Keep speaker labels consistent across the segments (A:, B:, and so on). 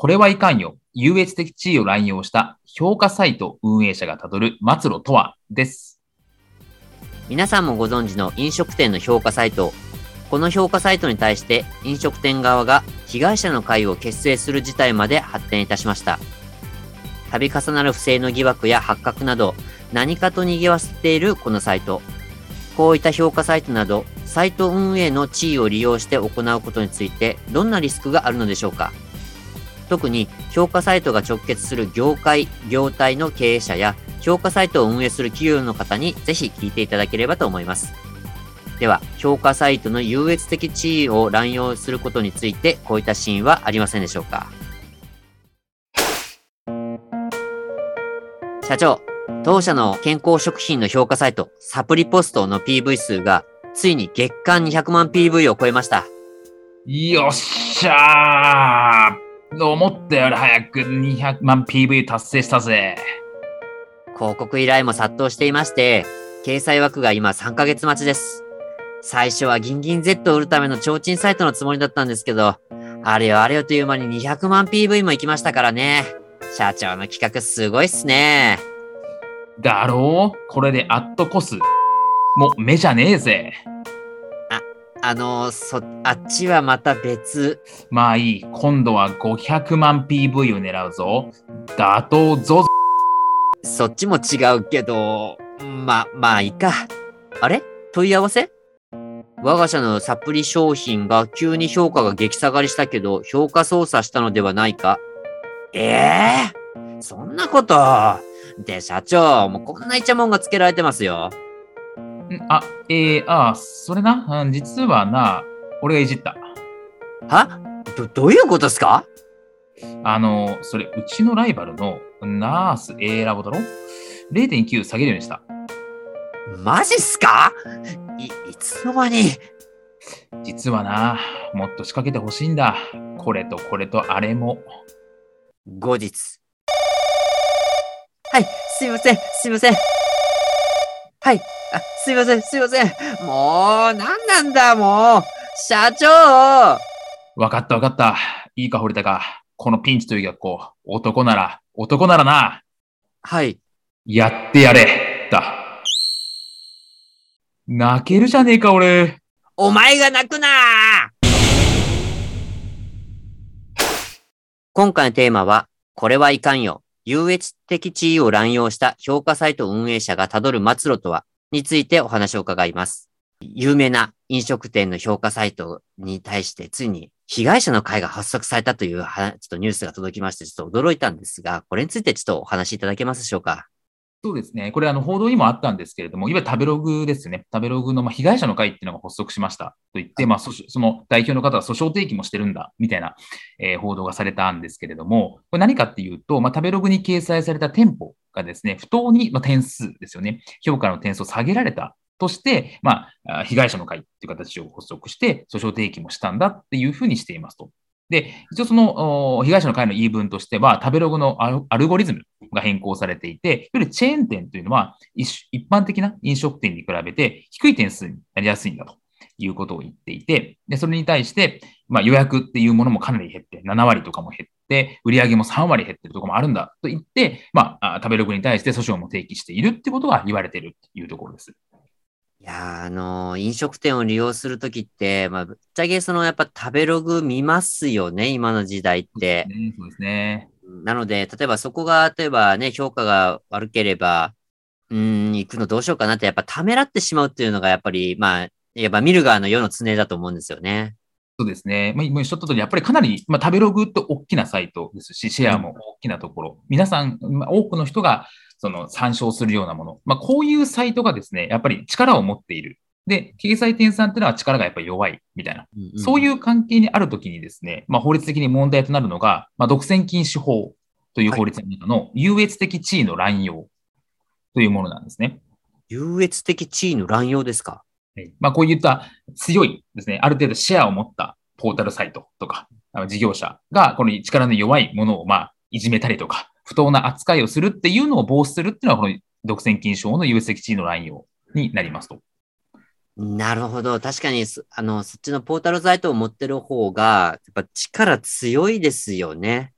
A: これはいかんよ。優越的地位を乱用した評価サイト運営者がたどる末路とは？です。
B: 皆さんもご存知の飲食店の評価サイト。この評価サイトに対して飲食店側が被害者の会を結成する事態まで発展いたしました。度重なる不正の疑惑や発覚など何かと賑わせているこのサイト。こういった評価サイトなどサイト運営の地位を利用して行うことについてどんなリスクがあるのでしょうか？特に評価サイトが直結する業界、業態の経営者や評価サイトを運営する企業の方にぜひ聞いていただければと思います。では、評価サイトの優越的地位を乱用することについて、こういったシーンはありませんでしょうか？社長、当社の健康食品の評価サイト、サプリポストの PV 数が、ついに月間200万 PV を超えました。
A: よっしゃー思ったより早く200万 PV 達成したぜ。
B: 広告依頼も殺到していまして、掲載枠が今3ヶ月待ちです。最初はギンギン Z を売るための提灯サイトのつもりだったんですけど、あれよあれよという間に200万 PV も行きましたからね。社長の企画すごいっすね。
A: だろう？これでアットコス。もう目じゃねえぜ。
B: あ、あのー、そ、あっちはまた別。
A: まあいい。今度は500万 PV を狙うぞ。打倒ゾゾ。
B: そっちも違うけど、ま、まあいいか。あれ？問い合わせ？我が社のサプリ商品が急に評価が激下がりしたけど、評価操作したのではないかええー、そんなこと？で、社長、もうこんなイチャモンがつけられてますよ。
A: あ、えー、あ、それな、実はな、俺がいじった。
B: は？ど、どういうことですか？
A: あの、それ、うちのライバルのナース A ラボだろ ?0.9 下げるようにした。
B: マジっすか？い、いつの間に？
A: 実はな、もっと仕掛けてほしいんだ。これとこれとあれも。
B: 後日。はい、すいません、すいません。はい、あ、すいません、すいません。もう、なんなんだ、もう。社長
A: わかったわかった。いいか、堀田か。このピンチという学校、男なら、男ならな。
B: はい。
A: やってやれ、だ。泣けるじゃねえか、俺。
B: お前が泣くな今回のテーマは、これはいかんよ。優越的地位を乱用した評価サイト運営者がたどる末路とは、についてお話を伺います。有名な飲食店の評価サイトに対して、ついに被害者の会が発足されたというちょっとニュースが届きまして、ちょっと驚いたんですが、これについてちょっとお話しいただけますでしょうか？
A: そうですね。これ、あの、報道にもあったんですけれども、いわゆる食べログですね。食べログの、まあ、被害者の会っていうのが発足しましたと言って、まあ、その代表の方は訴訟提起もしてるんだ、みたいな、えー、報道がされたんですけれども、これ何かっていうと、まあ、食べログに掲載された店舗がですね、不当に、まあ、点数ですよね。評価の点数を下げられたとして、まあ、被害者の会っていう形を発足して、訴訟提起もしたんだっていうふうにしていますと。で、一応その被害者の会の言い分としては、食べログのアルゴリズムが変更されていて、よりチェーン店というのは一般的な飲食店に比べて低い点数になりやすいんだということを言っていて、でそれに対して、まあ、予約っていうものもかなり減って、7割とかも減って、売り上げも3割減ってるところもあるんだと言って、まあ、食べログに対して訴訟も提起しているってことが言われているというところです。
B: いやあのー、飲食店を利用するときって、まあ、ぶっちゃけそのやっぱ食べログ見ますよね、今の時代って。
A: そうですね。
B: なので、例えばそこが、例えばね、評価が悪ければ、うん、行くのどうしようかなって、やっぱためらってしまうっていうのが、やっぱり、まあ、やっぱ見る側の世の常だと思うんですよね。
A: そうですね。まあ、今おっしゃった通り、やっぱりかなり、まあ、食べログって大きなサイトですし、シェアも大きなところ、うん、皆さん、まあ、多くの人がその参照するようなもの。まあ、こういうサイトがですね、やっぱり力を持っている。で、経済転産っていうのは力がやっぱり弱いみたいな。
B: うんうん
A: そういう関係にあるときにですね、まあ、法律的に問題となるのが、まあ、独占禁止法という法律の中の優越的地位の乱用というものなんですね。
B: 優越的地位の乱用ですか？
A: はいまあ、こういった強いですね、ある程度シェアを持ったポータルサイトとか、あの事業者がこの力の弱いものをまあいじめたりとか、不当な扱いをするっていうのを防止するっていうのは、この独占禁止法の優越的地位の乱用になりますと。
B: なるほど。確かに、そあの、そっちのポータルサイトを持ってる方が、やっぱ力強いですよね。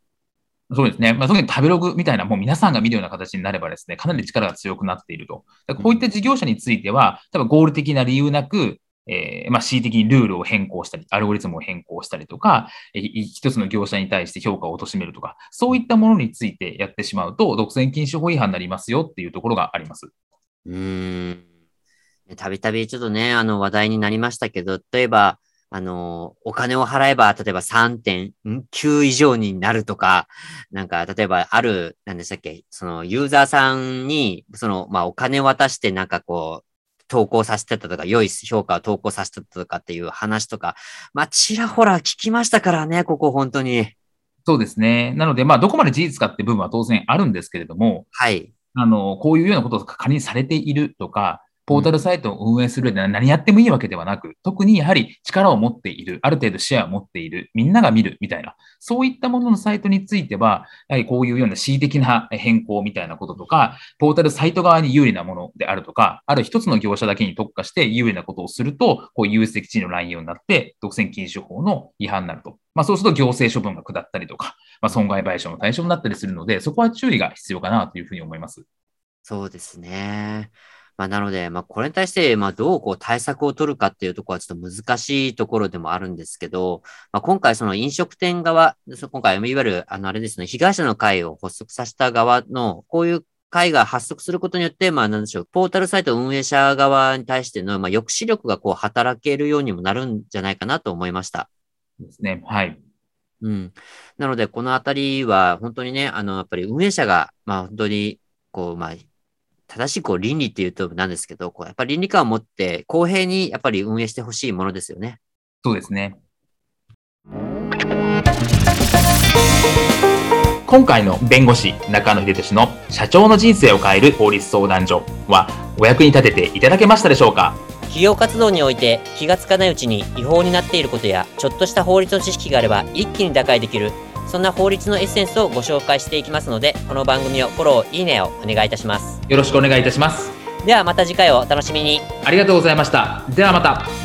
A: そうですね。まあ、特に食べログみたいな、もう皆さんが見るような形になればですね、かなり力が強くなっていると。こういった事業者については、多分合理的な理由なく、えーまあ、恣意的にルールを変更したり、アルゴリズムを変更したりとか、えー一つの業者に対して評価を貶めるとか、そういったものについてやってしまうと、独占禁止法違反になりますよっていうところがあります。
B: たびたびちょっとね、あの話題になりましたけど、例えば、あの、お金を払えば、例えば3.9以上になるとか、なんか、例えばある、なんでしたっけ、そのユーザーさんに、その、まあ、お金を渡してなんかこう、投稿させてたとか、良い評価を投稿させてたとかっていう話とか、まあ、ちらほら聞きましたからね、ここ本当に。
A: そうですね。なので、まあ、どこまで事実かって部分は当然あるんですけれども、
B: はい。
A: あの、こういうようなことが仮にされているとか、ポータルサイトを運営する上で何やってもいいわけではなく、特にやはり力を持っている、ある程度シェアを持っている、みんなが見るみたいな、そういったもののサイトについては、やはりこういうような恣意的な変更みたいなこととか、ポータルサイト側に有利なものであるとか、ある一つの業者だけに特化して有利なことをすると、こう優越的地位の乱用になって、独占禁止法の違反になると。まあそうすると行政処分が下ったりとか、まあ損害賠償の対象になったりするので、そこは注意が必要かなというふうに思います。
B: そうですね。まあ、なので、まあ、これに対して、まあ、どうこう対策を取るかっていうところはちょっと難しいところでもあるんですけど、まあ、今回その飲食店側、そ今回、いわゆる、あの、あれですね、被害者の会を発足させた側の、こういう会が発足することによって、まあ、なんでしょう、ポータルサイト運営者側に対しての、まあ、抑止力がこう、働けるようにもなるんじゃないかなと思いました。
A: ですね。はい。
B: うん。なので、このあたりは、本当にね、あの、やっぱり運営者が、まあ、本当に、こう、まあ、正しいこう倫理っていうとなんですけど、こうやっぱり倫理観を持って公平にやっぱり運営してほしいものですよね。
A: そうですね。今回の弁護士中野秀俊の社長の人生を変える法律相談所はお役に立てていただけましたでしょうか？
B: 企業活動において気がつかないうちに違法になっていることやちょっとした法律の知識があれば一気に打開できるそんな法律のエッセンスをご紹介していきますのでこの番組をフォローいいねをお願いいたします
A: よろしくお願いいたします。
B: ではまた次回をお楽しみに
A: ありがとうございました。ではまた。